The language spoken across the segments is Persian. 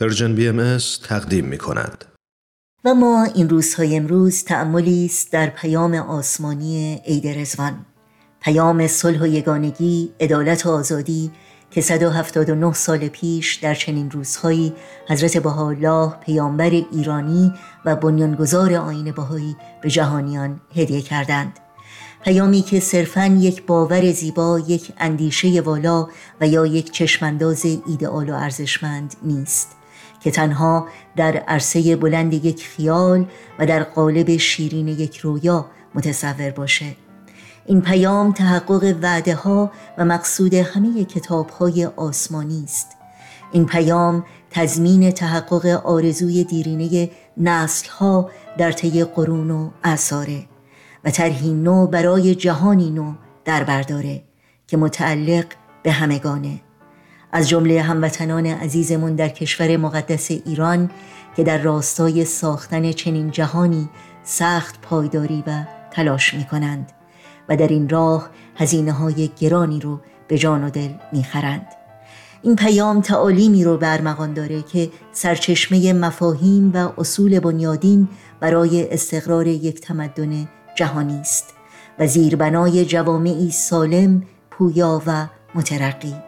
Persian BMS تقدیم می کند. و ما این روزهای امروز تأملی است در پیام آسمانی عید رضوان پیام صلح و یگانگی، عدالت و آزادی که 179 سال پیش در چنین روزهایی حضرت بهاءالله پیامبر ایرانی و بنیانگذار آیین بهایی به جهانیان هدیه کردند. پیامی که صرفاً یک باور زیبا یک اندیشه والا و یا یک چشمانداز ایدئال و ارزشمند نیست. که تنها در عرصه بلند یک خیال و در قالب شیرین یک رویا متصور باشه. این پیام تحقق وعده ها و مقصود همه کتاب های آسمانی است. این پیام تضمین تحقق آرزوی دیرینه نسل ها در طی قرون و اعثاره و طرحی نو برای جهانی نو در برداره که متعلق به همگانه. از جمله هموطنان عزیزمون در کشور مقدس ایران که در راستای ساختن چنین جهانی سخت پایداری و تلاش می کنند و در این راه هزینه های گرانی رو به جان و دل می‌خرند. این پیام تعالیمی رو برمغان داره که سرچشمه مفاهیم و اصول بنیادین برای استقرار یک تمدن جهانی است و زیربنای جوامعی سالم، پویا و مترقی.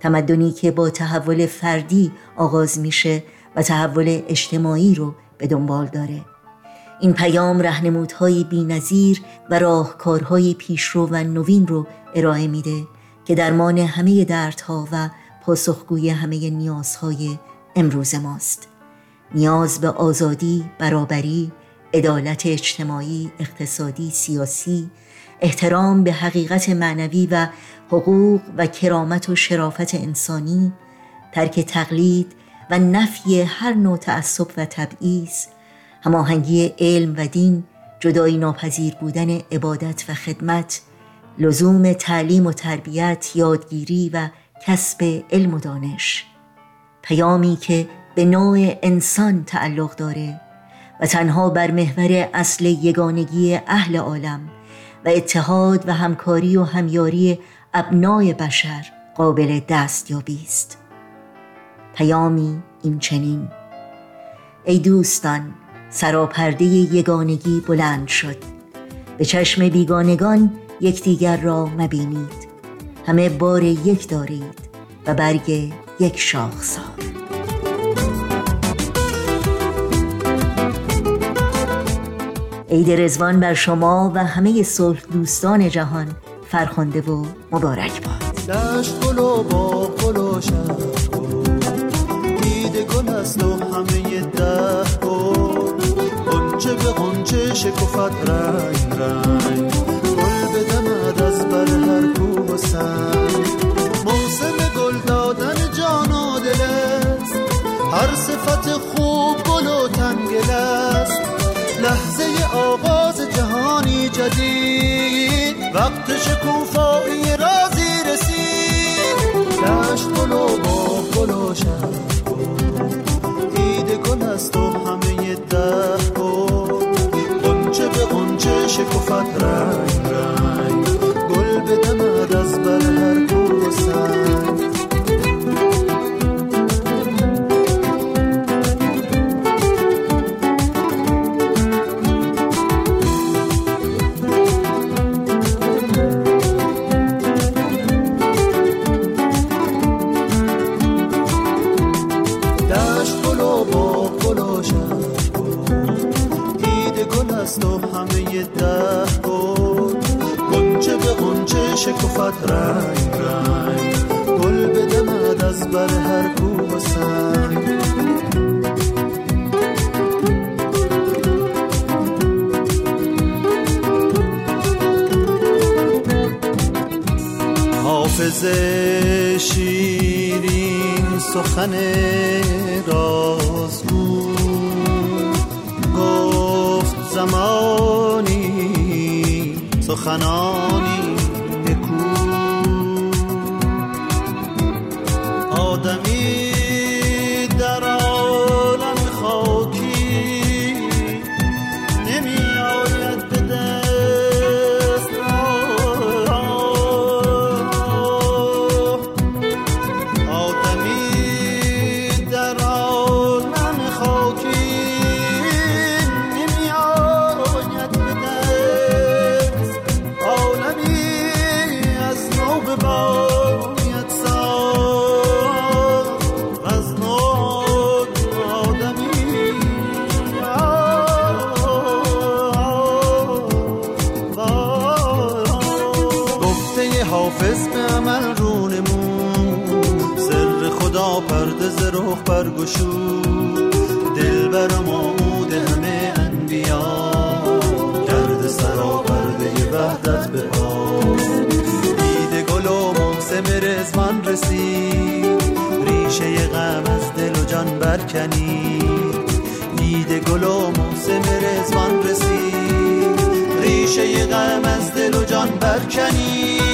تمدنی که با تحول فردی آغاز میشه و تحول اجتماعی رو به دنبال داره. این پیام رهنمودهای بینظیر و راهکارهای پیشرو و نوین رو ارائه میده که درمان همه دردها و پاسخگوی همه نیازهای امروز ماست. نیاز به آزادی، برابری، عدالت اجتماعی، اقتصادی، سیاسی، احترام به حقیقت معنوی و حقوق و کرامت و شرافت انسانی، ترک تقلید و نفی هر نوع تعصب و تبعیض، هماهنگی علم و دین، جدایی ناپذیر بودن عبادت و خدمت، لزوم تعلیم و تربیت، یادگیری و کسب علم و دانش. پیامی که به نوع انسان تعلق داره و تنها بر محور اصل یگانگی اهل عالم و اتحاد و همکاری و همیاری ابنای بشر قابل دستیابی است. پیامی این چنین. ای دوستان سراپرده یگانگی بلند شد. به چشم بیگانگان یکدیگر را مبینید. همه بار یک دارید و برگ یک شاخسار. عید رزوان بر شما و همه صلح دوستان جهان فرخنده و مبارک باد. دشت گل و با گل و دیده گل. است و همه ده گل قنچه به قنچه شکفت رنگ رنگ. جدید وقت شکوفایی رازی رسید دشت گل و با گل و ایده گل است و همه ده گل قنچه به قنچه رنگ رنگ. شکفت رنگ رنگ. گل بدمد از بر هر کوه و سنگ. حافظ شیرین سخن رازگو. زمانی سخنانی فسم عمل رونمون سر خدا پرده زرخ برگشو دل بر ما همه انبیا. کرده سرا پرده وحدت به پا دید گل و موسم رزمان رسید. ریشه غم از دل و جان برکنید. دید گل و موسم رزمان رسید. ریشه غم از دل و جان برکنید.